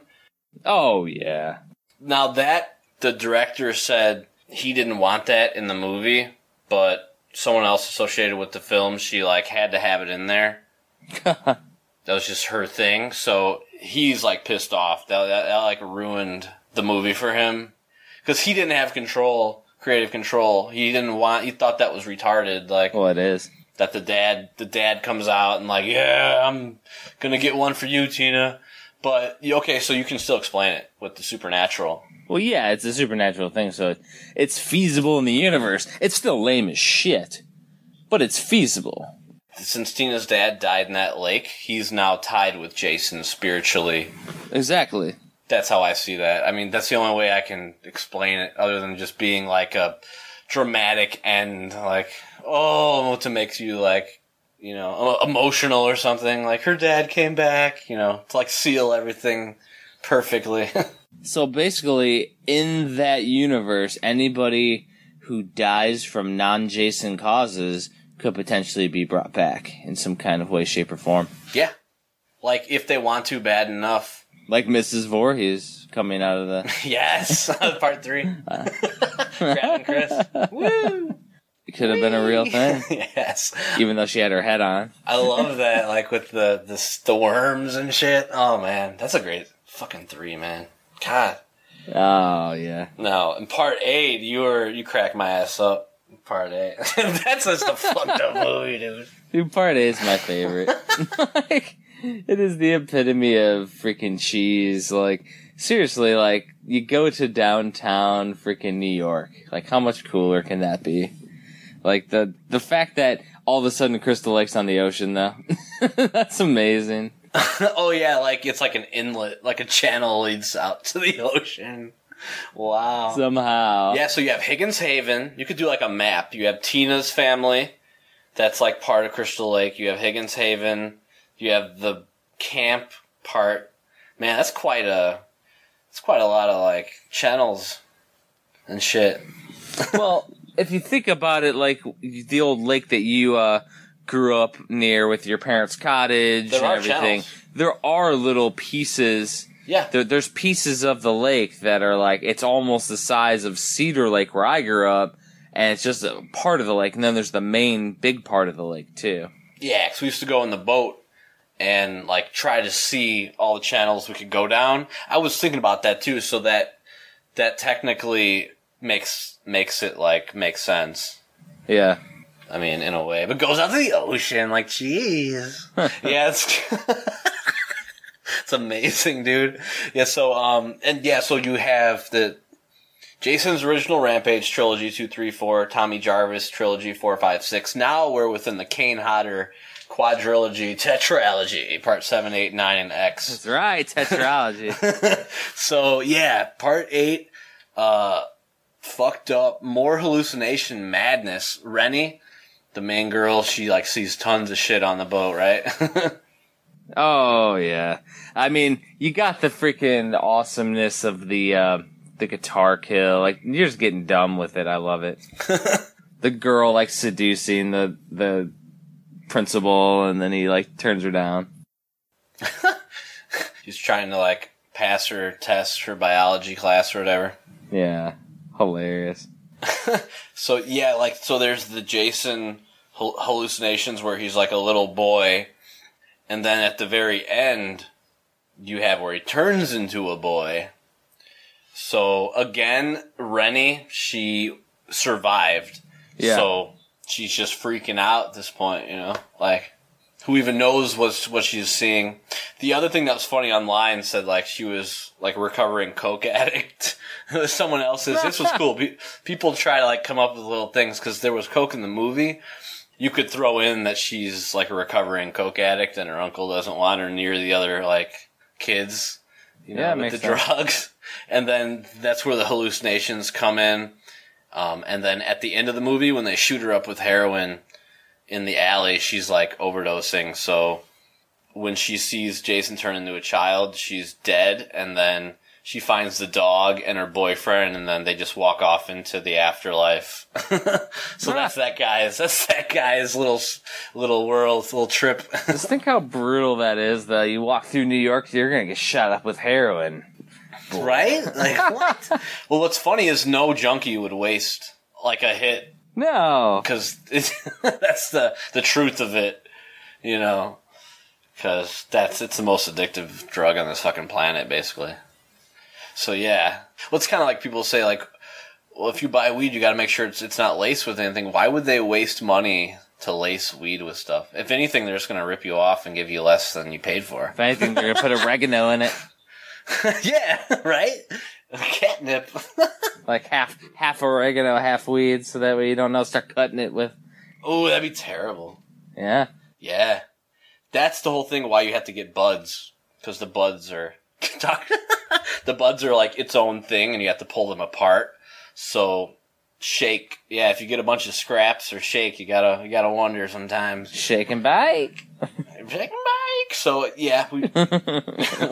Oh yeah. Now that the director said he didn't want that in the movie, but someone else associated with the film, she like had to have it in there. that was just her thing. So he's like pissed off. That that, that like ruined the movie for him because he didn't have control, creative control. He didn't want. He thought that was retarded. Like Well, it is. that the dad the dad comes out and like yeah i'm gonna get one for you tina but okay so you can still explain it with the supernatural Well, yeah, it's a supernatural thing, so it's feasible in the universe. It's still lame as shit, but it's feasible. since tina's dad died in that lake he's now tied with jason spiritually Exactly. that's how i see that i mean that's the only way i can explain it other than just being like a dramatic end like oh to make you like you know emotional or something like her dad came back you know to like seal everything perfectly So basically, in that universe, anybody who dies from non-Jason causes could potentially be brought back in some kind of way, shape, or form. Yeah. Like if they want to bad enough. Like Mrs. Voorhees coming out of the. Yes. Part three. Grabbing Chris. Woo. It could have been a real thing, yes. even though she had her head on. I love that. Like with the, the worms and shit. Oh man, that's a great fucking three, man. God. Oh yeah. No, in part eight, you were you crack my ass up. Part eight. that's just a fucked up movie, dude. Dude, part eight is my favorite. like, it is the epitome of freaking cheese. Like, seriously, like, you go to downtown freaking New York. Like, how much cooler can that be? Like, the, the fact that all of a sudden Crystal Lake's on the ocean, though. That's amazing. oh yeah, like it's like an inlet, like a channel leads out to the ocean. Wow. Somehow. Yeah, so you have Higgins Haven. You could do like a map. You have Tina's family. That's like part of Crystal Lake. You have Higgins Haven. You have the camp part. Man, that's quite a it's quite a lot of like channels and shit. well, if you think about it, like, the old lake that you, uh, grew up near with your parents' cottage There and everything. channels. there are little pieces. Yeah. There, there's pieces of the lake that are like it's almost the size of Cedar Lake where I grew up, and it's just a part of the lake. And then there's the main big part of the lake too. Yeah, because we used to go in the boat and like try to see all the channels we could go down. I was thinking about that too, so that that technically makes makes it like make sense. Yeah. I mean, in a way, but goes out to the ocean like, jeez. yeah, it's it's amazing, dude. Yeah, so um, and yeah, so you have the Jason's original Rampage trilogy two, three, four, Tommy Jarvis trilogy four, five, six. Now we're within the Kane Hodder quadrilogy, tetralogy, part seven, eight, nine, and X. That's right, tetralogy. So yeah, part eight, uh, fucked up, more hallucination madness. Rennie, the main girl, she like sees tons of shit on the boat, right? oh yeah. I mean, you got the freaking awesomeness of the uh, the guitar kill. Like you're just getting dumb with it. I love it. the girl like seducing the the principal, and then he like turns her down. She's trying to like pass her test, her biology class or whatever. Yeah, hilarious. So yeah, like so there's the Jason hallucinations where he's like a little boy, and then at the very end, you have where he turns into a boy. So again, Rennie, she survived. Yeah. So she's just freaking out at this point, you know, like who even knows what what she's seeing. The other thing that was funny online said like she was like a recovering coke addict. Someone else's. This was cool. People try to like come up with little things because there was coke in the movie. You could throw in that she's like a recovering coke addict and her uncle doesn't want her near the other like kids. You know, Yeah, with the sense. drugs. And then that's where the hallucinations come in. Um, and then at the end of the movie, when they shoot her up with heroin in the alley, she's like overdosing. So when she sees Jason turn into a child, she's dead. And then she finds the dog and her boyfriend, and then they just walk off into the afterlife. so that's that guy's. That's that guy's little little world, little trip. Just think how brutal that is. That you walk through New York, you're gonna get shot up with heroin. right? Like what? well, what's funny is no junkie would waste like a hit No, because that's the the truth of it, you know. Because that's it's the most addictive drug on this fucking planet, basically. So yeah, well, it's kind of like people say like, well, if you buy weed, you got to make sure it's it's not laced with anything. Why would they waste money to lace weed with stuff? If anything, they're just gonna rip you off and give you less than you paid for. if anything, they're gonna put oregano in it, yeah, right. Catnip. like half half oregano, half weed, so that way you don't know. Start cutting it with. oh, that'd be terrible. Yeah, Yeah, that's the whole thing. Why you have to get buds because the buds are the buds are like its own thing, and you have to pull them apart. So shake, yeah. If you get a bunch of scraps or shake, you gotta you gotta wonder sometimes. shake and bake. Shake and bake. So yeah, we,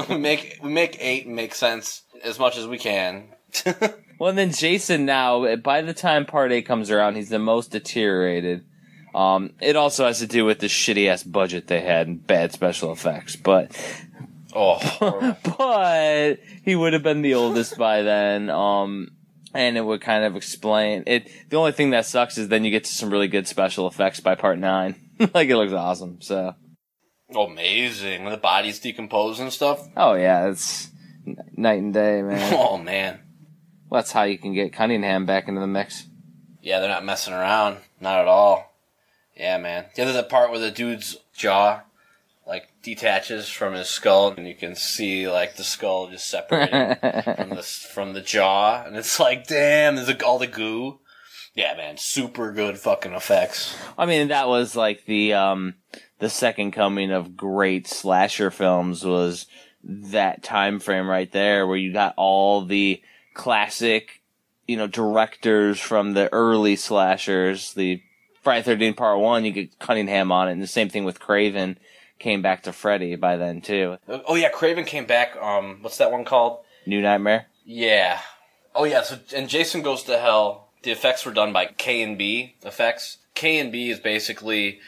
we make we make eight and make sense as much as we can. Well, then Jason now, by the time part eight comes around, he's the most deteriorated. Um, it also has to do with the shitty ass budget they had and bad special effects, but oh, but he would have been the oldest by then. Um, and it would kind of explain it. The only thing that sucks is then you get to some really good special effects by part nine. like it looks awesome. So, amazing. When the bodies decomposing and stuff. oh yeah, it's night and day, man. Oh man. Well, that's how you can get Cunningham back into the mix. Yeah, they're not messing around. Not at all. Yeah, man. Yeah, there's a part where the dude's jaw like detaches from his skull, and you can see like the skull just separating from the from the jaw, and it's like, damn, there's like, all the goo. Yeah, man, super good fucking effects. I mean, that was like the um the second coming of great slasher films was that time frame right there where you got all the classic, you know, directors from the early slashers, the Friday Thirteen Part One, you get Cunningham on it, and the same thing with Craven came back to Freddy by then too. Oh yeah, Craven came back. Um, what's that one called? New Nightmare. Yeah. Oh yeah. So and Jason goes to hell. The effects were done by K and B effects. K and B is basically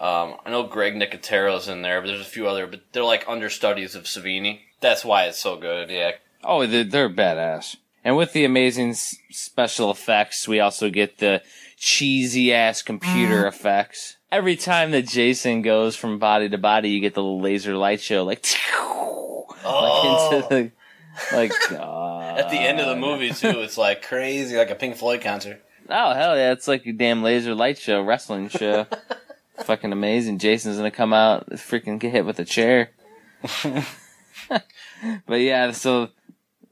Um, I know Greg Nicotero's in there, but there's a few other, but they're like understudies of Savini. That's why it's so good. Yeah. Oh, they're, they're badass. And with the amazing s- special effects, we also get the cheesy ass computer effects. Every time that Jason goes from body to body, you get the laser light show, like, like into the, like, uh, At the end of the movie too, it's like crazy, like a Pink Floyd concert. oh hell yeah, it's like a damn laser light show, wrestling show. Fucking amazing. Jason's gonna come out, freaking get hit with a chair. but yeah, so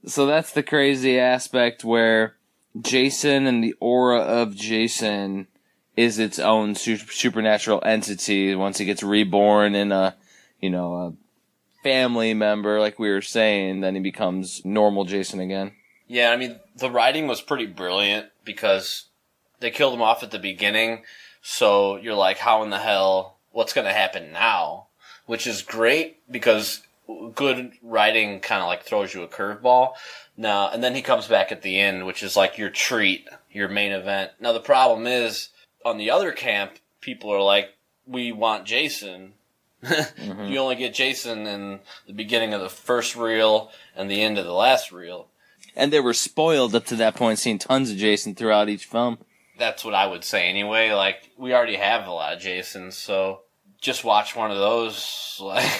so that's the crazy aspect where Jason and the aura of Jason is its own su- supernatural entity once he gets reborn in a you know a family member like we were saying then he becomes normal Jason again. Yeah, I mean the writing was pretty brilliant because they killed him off at the beginning, so you're like, how in the hell? What's going to happen now? Which is great because good writing kind of like throws you a curveball. Now and then he comes back at the end, which is like your treat, your main event. Now the problem is on the other camp, people are like, we want Jason. Mm-hmm. You only get Jason in the beginning of the first reel and the end of the last reel. And they were spoiled up to that point seeing tons of Jason throughout each film. That's what I would say anyway. Like we already have a lot of Jasons, so just watch one of those. Like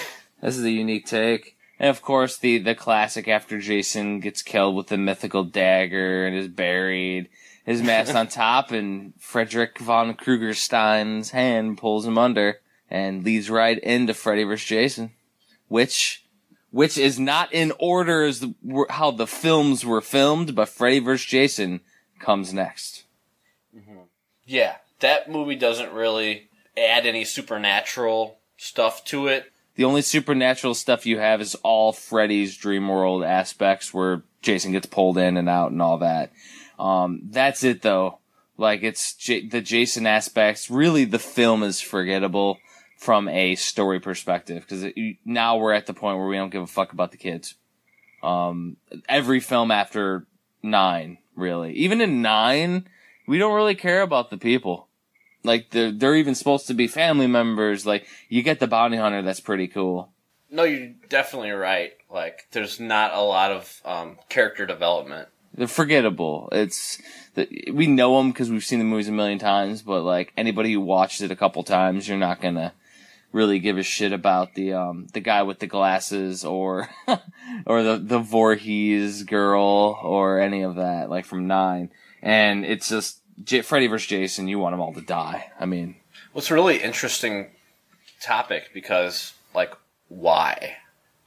This is a unique take. And of course, the, the classic after Jason gets killed with the mythical dagger and is buried, his mask on top, and Frederick von Krugerstein's hand pulls him under and leads right into Freddy vs. Jason, which, which is not in order as the, how the films were filmed, but Freddy vs. Jason comes next. Yeah, that movie doesn't really add any supernatural stuff to it. The only supernatural stuff you have is all Freddy's Dream World aspects where Jason gets pulled in and out and all that. Um, that's it though. Like it's J- the Jason aspects. Really, the film is forgettable from a story perspective because now we're at the point where we don't give a fuck about the kids. Um, every film after nine, really, even in nine, we don't really care about the people. Like they're they're even supposed to be family members. Like you get the bounty hunter, that's pretty cool. No, you're definitely right. Like there's not a lot of um, character development. They're forgettable. It's the, we know them because we've seen the movies a million times, but like anybody who watched it a couple times, you're not gonna really give a shit about the um the guy with the glasses or or the the Voorhees girl or any of that like from nine. And it's just J- Freddy vs. Jason. You want them all to die. I mean, What's a really interesting topic because like why?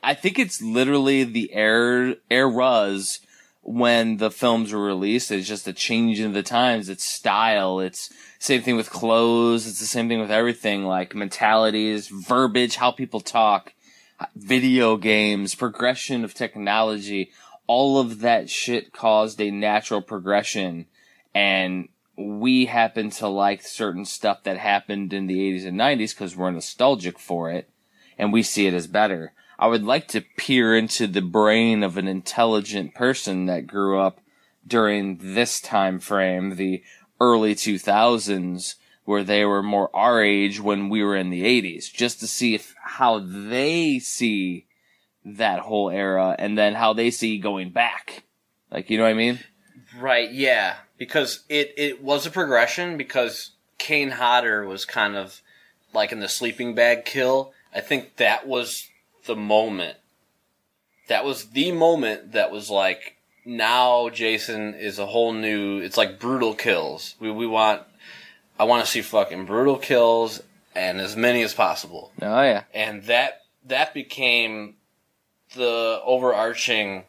I think it's literally the era eras when the films were released. It's just a change in the times. It's style. It's same thing with clothes. It's the same thing with everything like mentalities, verbiage, how people talk, video games, progression of technology. All of that shit caused a natural progression and we happen to like certain stuff that happened in the 80s and 90s because we're nostalgic for it and we see it as better. I would like to peer into the brain of an intelligent person that grew up during this time frame, the early 2000s, where they were more our age when we were in the 80s, just to see if how they see that whole era and then how they see going back. Like, you know what I mean? Right, yeah. Because it, it was a progression because Kane Hodder was kind of like in the sleeping bag kill. I think that was the moment. That was the moment that was like, now Jason is a whole new, it's like brutal kills. We, we want, I want to see fucking brutal kills and as many as possible. Oh yeah. And that, that became the overarching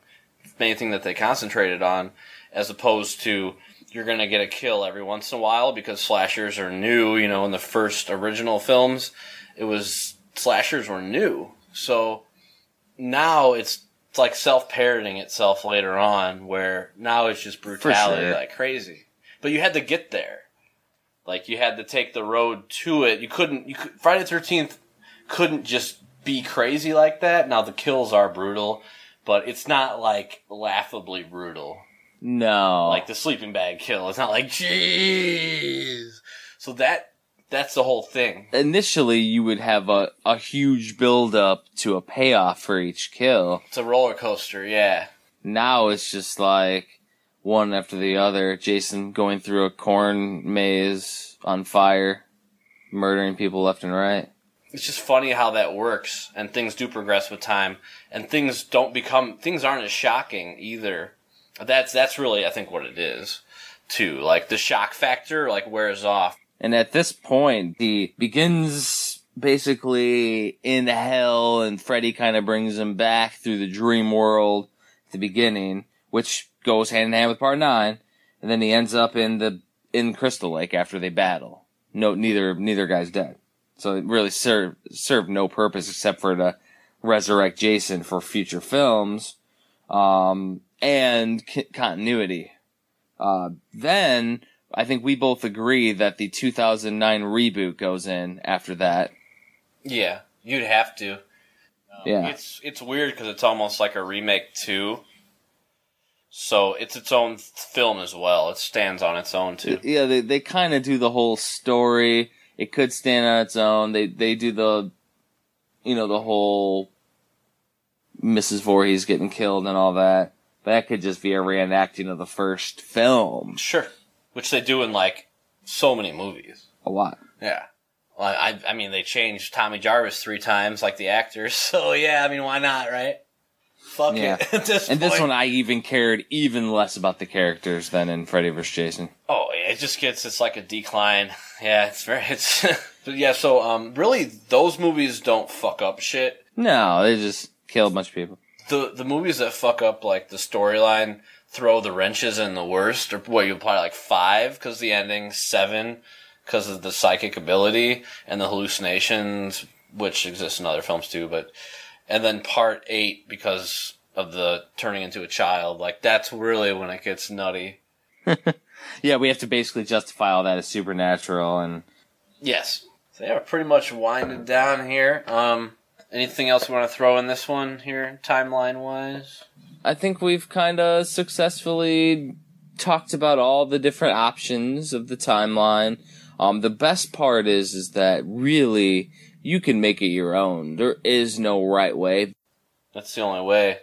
main thing that they concentrated on as opposed to you're going to get a kill every once in a while because slashers are new, you know, in the first original films, it was slashers were new. So now it's it's like self-parroting itself later on where now it's just brutality sure. like crazy. But you had to get there. Like you had to take the road to it. You couldn't you could, Friday the 13th couldn't just be crazy like that. Now the kills are brutal, but it's not like laughably brutal No. like the sleeping bag kill. It's not like jeez. So that That's the whole thing. Initially, you would have a, a huge build up to a payoff for each kill. It's a roller coaster, yeah. Now it's just like one after the other. Jason going through a corn maze on fire, murdering people left and right. It's just funny how that works, and things do progress with time, and things don't become things aren't as shocking either. That's that's really I think what it is, too. Like the shock factor like wears off. And at this point, he begins basically in hell, and Freddy kind of brings him back through the dream world at the beginning, which goes hand in hand with part nine. And then he ends up in the in Crystal Lake after they battle. No, neither neither guy's dead, so it really served served no purpose except for to resurrect Jason for future films, um, and c- continuity. Uh, then I think we both agree that the 2009 reboot goes in after that. Yeah, you'd have to. Yeah. It's it's weird because it's almost like a remake too. So it's its own film as well. It stands on its own too. Yeah, they, they kind of do the whole story. It could stand on its own. They, they do the, you know, the whole Mrs. Voorhees getting killed and all that. That could just be a reenacting of the first film. Sure, which they do in like so many movies. A lot. Yeah. Well, I I mean they changed Tommy Jarvis three times like the actors. So yeah, I mean why not, right? Fuck Yeah. it. This And this one, I even cared even less about the characters than in Freddy vs. Jason. Oh it just gets it's like a decline. Yeah, it's very it's but yeah, so um really those movies don't fuck up shit. No, they just kill a bunch of people. The the movies that fuck up like the storyline throw the wrenches in the worst or what you probably like 5 cuz the ending, 7 cuz of the psychic ability and the hallucinations which exist in other films too, but and then part 8 because of the turning into a child. Like that's really when it gets nutty. Yeah, we have to basically justify all that as supernatural and Yes. So yeah, we're pretty much winding down here. Um, anything else we want to throw in this one here, timeline wise? I think we've kind of successfully talked about all the different options of the timeline. Um, the best part is, is that really you can make it your own. There is no right way. That's the only way.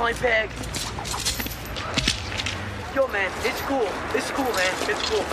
Slime bag. Yo, man, it's cool. It's cool, man. It's cool.